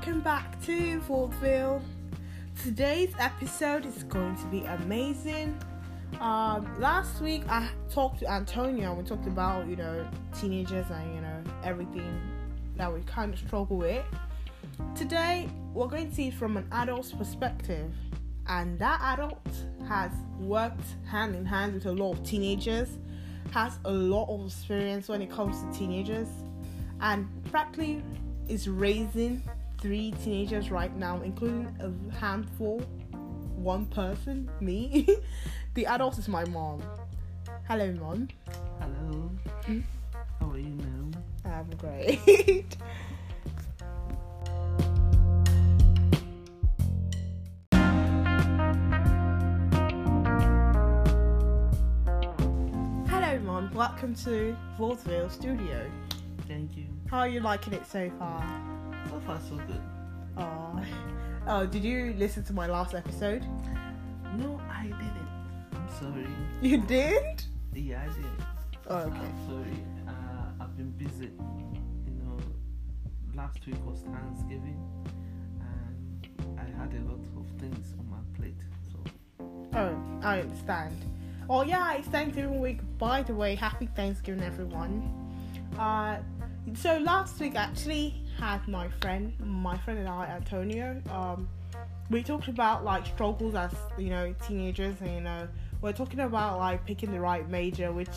welcome back to Vaudeville. Today's episode is going to be amazing. Um, last week I talked to Antonio and we talked about you know teenagers and you know everything that we kind of struggle with. Today we're going to see from an adult's perspective, and that adult has worked hand in hand with a lot of teenagers, has a lot of experience when it comes to teenagers, and practically is raising three teenagers right now, including a handful, one person, me. the adult is my mom. Hello, mom. Hello. Hmm? How are you now? I'm great. Hello, mom. Welcome to Vaudeville Studio. Thank you. How are you liking it so far? So far, so good. Oh, oh did you listen to my last episode? No, I didn't. I'm sorry. You did? Yeah, I did. Oh, okay. I'm sorry. Uh, I've been busy. You know, last week was Thanksgiving, and I had a lot of things on my plate. So, Oh, I understand. Oh yeah, it's Thanksgiving week. By the way, happy Thanksgiving, everyone. Uh, so last week actually had my friend, my friend and I, Antonio. Um, we talked about like struggles as you know teenagers, and you know we're talking about like picking the right major, which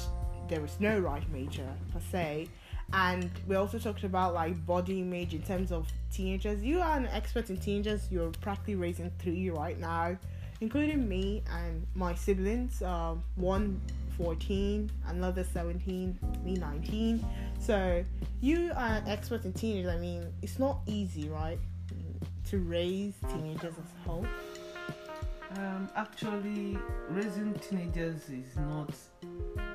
there is no right major per se. And we also talked about like body image in terms of teenagers. You are an expert in teenagers. You're practically raising three right now including me and my siblings. Um, one 14, another 17, me 19. So you are an expert in teenagers. I mean, it's not easy, right? To raise teenagers as a whole. um, actually, raising teenagers is not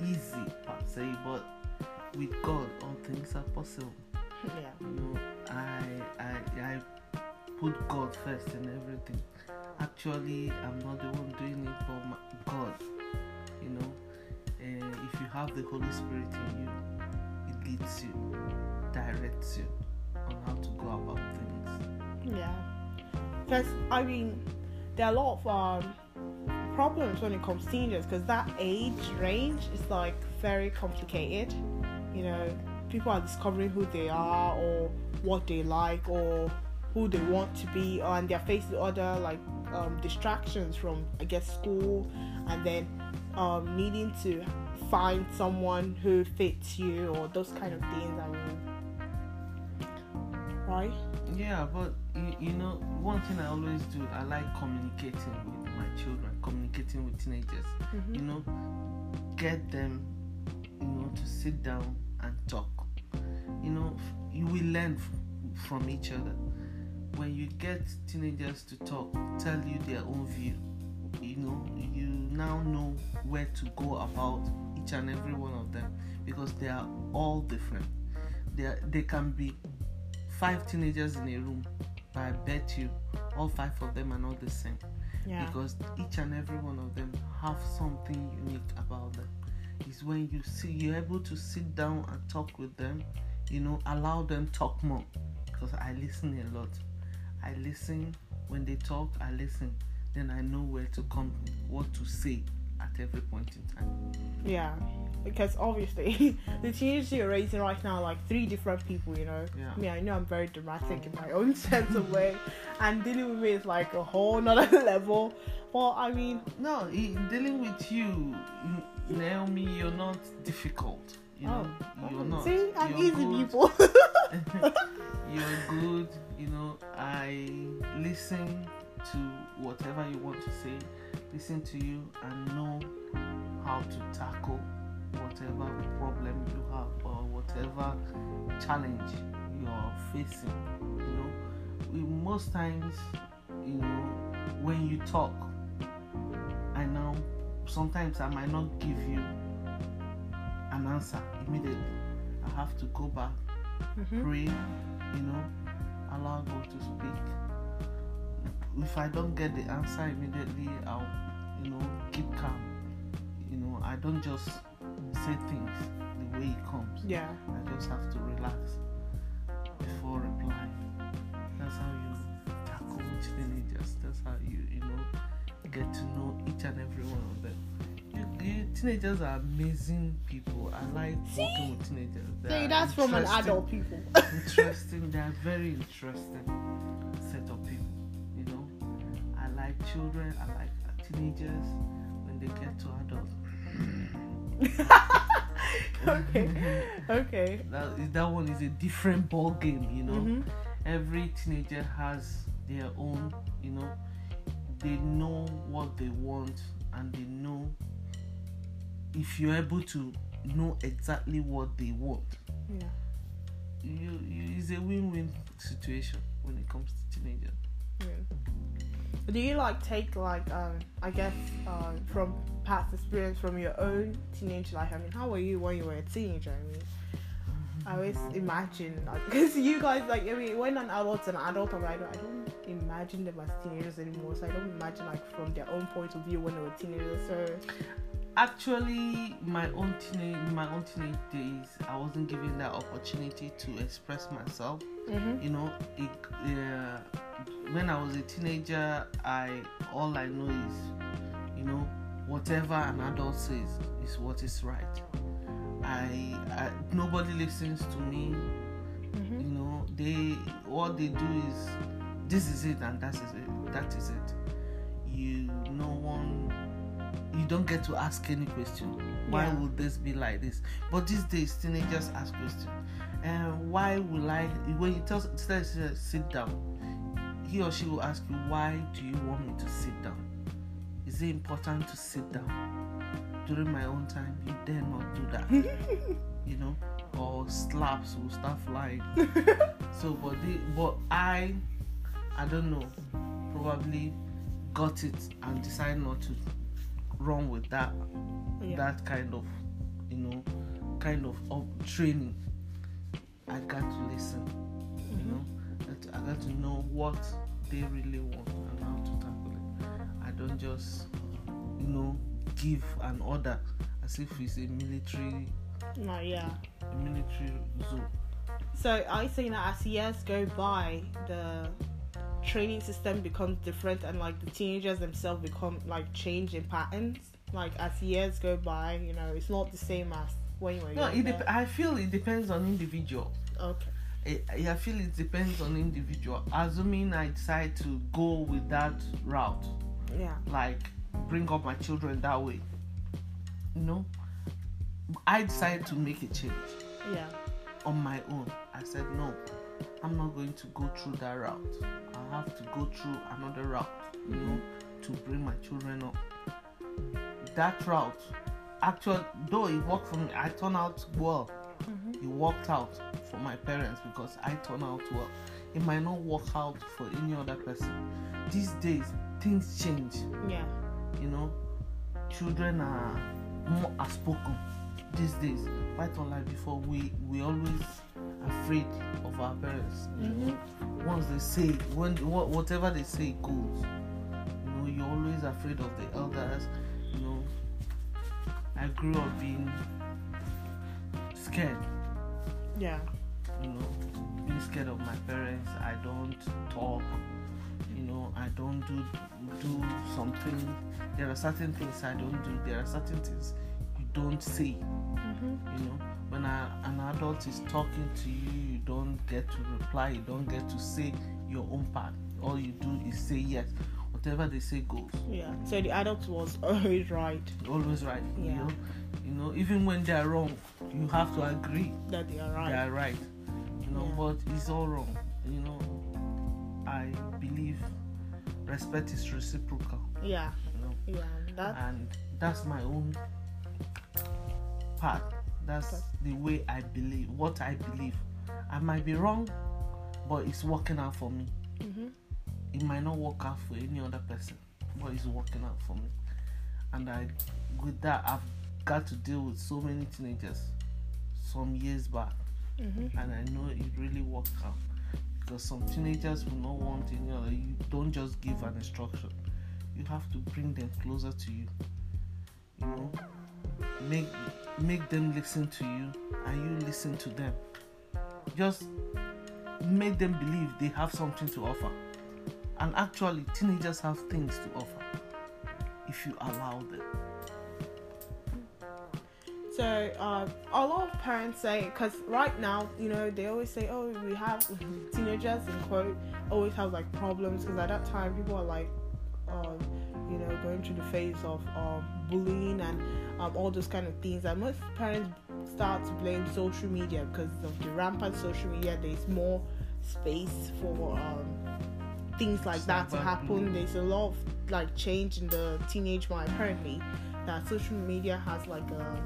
easy per se, but with God, all things are possible. Yeah. you know I, I i put god first in everything actually i'm not the one doing it but my, god you know uh, if you have the holy spirit in you leads you directs you on how to go about things Yeah. Because, I mean, there are a lot of um, problems when it comes to teenagers because that age range is like very complicated. You know, people are discovering who they are or what they like or who they want to be, and they're facing other like um, distractions from, I guess, school and then um, needing to find someone who fits you or those kind of things. I mean, right? yeah but you, you know one thing i always do i like communicating with my children communicating with teenagers Mhm. you know get them you know to sit down and talk you know you will learn f- from each other when you get teenagers to talk tell you their own view you know you now know where to go about each and every one of them because they are all different. They, are, they can be five teenagers in a room but i bet you all five of them are not the same Yeah. because each and every one of them have something unique about them. Is when you see you're able to sit down and talk with them you know allow them talk more because i listen a lot. I listen when they talk i listen then i know where to come what to say at every point in time Yeah, because obviously the teenagers you're raising right now are like three different people, you know. Yeah. I mean, I know I'm very dramatic in my own sense of way, and dealing with me is like a whole nother level. Well, I mean, no dealing with you naomi you're not difficult you know oh, you're not see, I'm You're easy good. people. you're good you know i listen to whatever you want to say listen to you and know how to tackle whatever problem you have or whatever challenge you're facing you know we, most times you know when you talk i know sometimes i might not give you an answer immediately i have to go back Mhm. pray, you know, allow God to speak. If I don't get the answer immediately, I'll, you know, keep calm. You know, I don't just say things the way it comes. Yeah. I just have to relax before replying. that's how you tackle teenagers. That's how you, you know, get to know each and every one of them. You, you, teenagers are amazing people. I like See? working with teenagers. They See, that's from an adult people. interesting. They are very interesting set of like children. I like teenagers when they get to adults. okay. Okay. That, that one is a different ball game. You know, Mhm. every teenager has their own. You know, they know what they want and they know if you're able to know exactly what they want Yeah. you, you it's a win-win situation when it comes to teenagers Yeah. Do you like take like um I guess uh, from past experience from your own teenage life? I mean, how were you when you were a teenager? I mean, I always imagine like because you guys like I mean when an adult's an adult, I'm like I don't imagine them as teenagers anymore. So I don't imagine like from their own point of view when they were teenagers. So actually my own teenage my own teenage days i wasn't given that opportunity to express myself mm-hmm. you know it, uh, when i was a teenager i all i know is you know whatever an adult says is what is right. I, I nobody listens to me. Mm-hmm. you know they what they do is this is it and that is it that is it. You no one you don't get to ask any question. Why Yeah. would this be like this? But these days teenagers ask questions. And why will i when you tell tell tell- sit down he or she will ask you why do you want me to sit down is it important to sit down during my own time you dare not do that you know, or slaps will start flying. so, but the, but I, I don't know, probably got it and decided not to run with that, Yeah. that kind of, you know, kind of, of training. I got to listen, you mm-hmm. know, I got to know what they really want and how to tackle it. I don't just, you know, give an order as if it's a military No, yeah. military zone. So I think that as years go by, the training system becomes different, and like the teenagers themselves become like change in patterns. Like as years go by, you know, it's not the same as when you were No, it dep- I feel it depends on individual. okay. I, I feel it depends on individual. Assuming I decide to go with that route, Yeah. like bring up my children that way, you know, I decided to make a change Yeah. on my own. I said no, I'm not going to go through that route. I have to go through another route, you know, to bring my children up. That route, actually, though it worked for me, I turned out well. Mm-hmm. It worked out for my parents because I turned out well. It might not work out for any other person. These days, things change. Yeah. You know, children are more outspoken these days. Quite unlike before, we we always afraid of our parents. You know, once they say when wha- whatever they say goes. You know, you're always afraid of the elders. You know, I grew up being scared Yeah. you know, being scared of my parents. I don't talk. You know, I don't do do something. There are certain things I don't do. There are certain things you don't say. Mm-hmm. You know, when a, an adult is talking to you, you don't get to reply. You don't get to say your own part. All you do is say yes. Whatever they say goes. Yeah. So the adult was always right Always right. You Yeah. know, you know, even when they are wrong, you have to agree. that they are right. they are right. You know, Yeah. but it's all wrong. You know, I believe respect is reciprocal. Yeah. You know, Yeah. That. and that's my own part. That's the way I believe. What I believe. I might be wrong, but it's working out for me. Mm-hmm. It might not work out for any other person, but it's working out for me. And I, with that, I've got to deal with so many teenagers some years back Mm-hmm. and I know it really worked out because some teenagers will not want any other. You don't just give an instruction; you have to bring them closer to you. You know, make make them listen to you, and you listen to them. Just make them believe they have something to offer. And actually, teenagers have things to offer if you allow them. So uh, a lot of parents say, because right now, you know, they always say, oh, we have teenagers in quote always have like problems because at that time people are like, um, you know, going through the phase of um, bullying and um, all those kind of things. And most parents start to blame social media because of the rampant social media. There's more space for um, things like that to happen. There's a lot of like change in the teenage mind apparently that social media has like a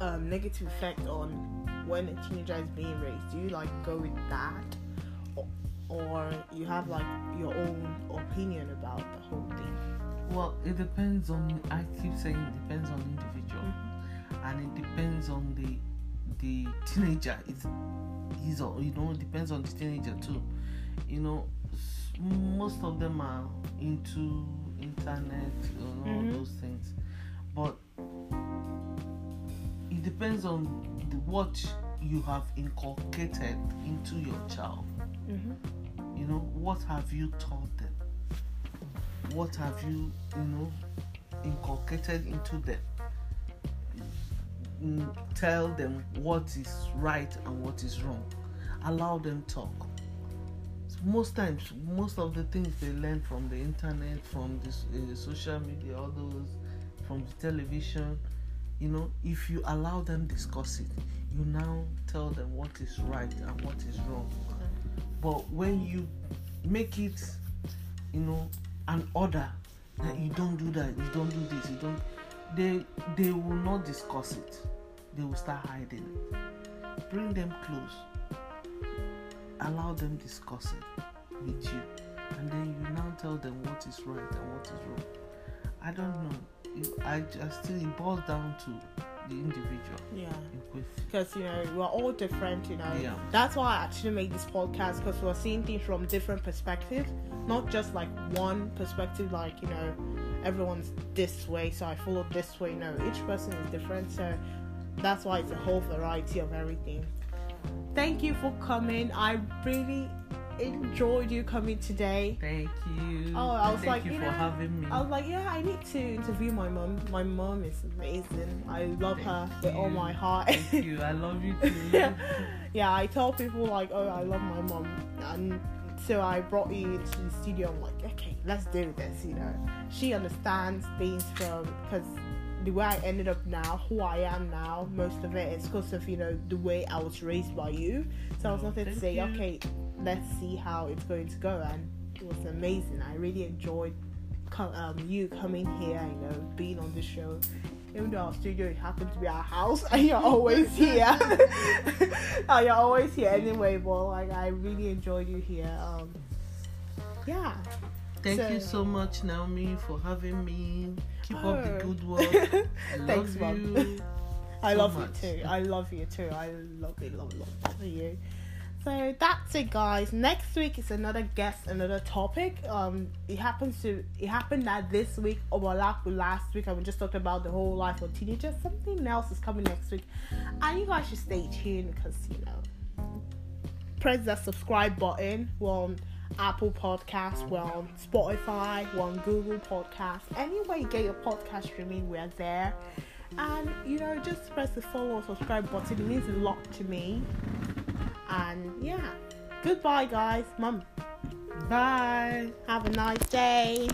um, negative effect on when a teenager is being raised? Do you like go with that, or, or you have like your own opinion about the whole thing? Well, it depends on. I keep saying it depends on individual, Mm-hmm. and it depends on the the teenager. It's he's you know it depends on the teenager too. You know, most of them are into internet and all Mhm. those things, but it depends on the, what you have inculcated into your child. Mm-hmm. You know, what have you taught them? What have you, you know, inculcated into them? Mm, Tell them what is right and what is wrong. Allow them talk. Most times, most of the things they learn from the internet, from this uh, social media, all those, from the television, you know, if you allow them discuss it, you now tell them what is right and what is wrong. But when you make it, you know, an order that you don't do that, you don't do this, you don't, they they will not discuss it. They will start hiding it. Bring them close. Allow them discuss it with you, and then you now tell them what is right and what is wrong. I don't know. You- I just still it boils down to the individual Yeah. Because you know we're all different, you know. Yeah. That's why I actually make this podcast because we're seeing things from different perspectives, not just like one perspective. Like you know, everyone's this way, so I follow this way. No, each person is different, so that's why it's a whole variety of everything. Thank you for coming. I really enjoyed you coming today. Thank you. Oh, I was Thank like, you you for know, having me. I was like, yeah, I need to interview my mom. My mom is amazing. I love her Thank with all my heart. Thank you. I love you too. yeah. yeah, I tell people like, oh, I love my mom, and so I brought you into the studio. I'm like, okay, let's do this. You know, she understands things from because the way I ended up now, who I am now, most of it is because of you know the way I was raised by you. So I was Oh, wanted to say, you. okay, let's see how it's going to go, and it was amazing. I really enjoyed co- um, you coming here, you know, being on the show. Even though our studio it happened to be our house, and you're always here. Uh, you're always here anyway, but like I really enjoyed you here. Um, yeah. Thank So- you so much, Naomi, for having me. Keep up the Oh. good work. I Thanks, Mom. you. I so love much. you too. I love you too. I love you, love, love, love you. So that's it, guys. Next week is another guest, another topic. Um, it happens to it happened that this week overlapped with last week, and we just talked about the whole life of teenagers. Something else is coming next week, and you guys should stay tuned because you know, press that subscribe button. On Apple Podcasts, we're on Spotify, we're on Google Podcasts. Anywhere you get your podcast streaming, we're there. And you know, just press the follow or subscribe button. It means a lot to me. And yeah, goodbye, guys. Mum, Bye. have a nice day.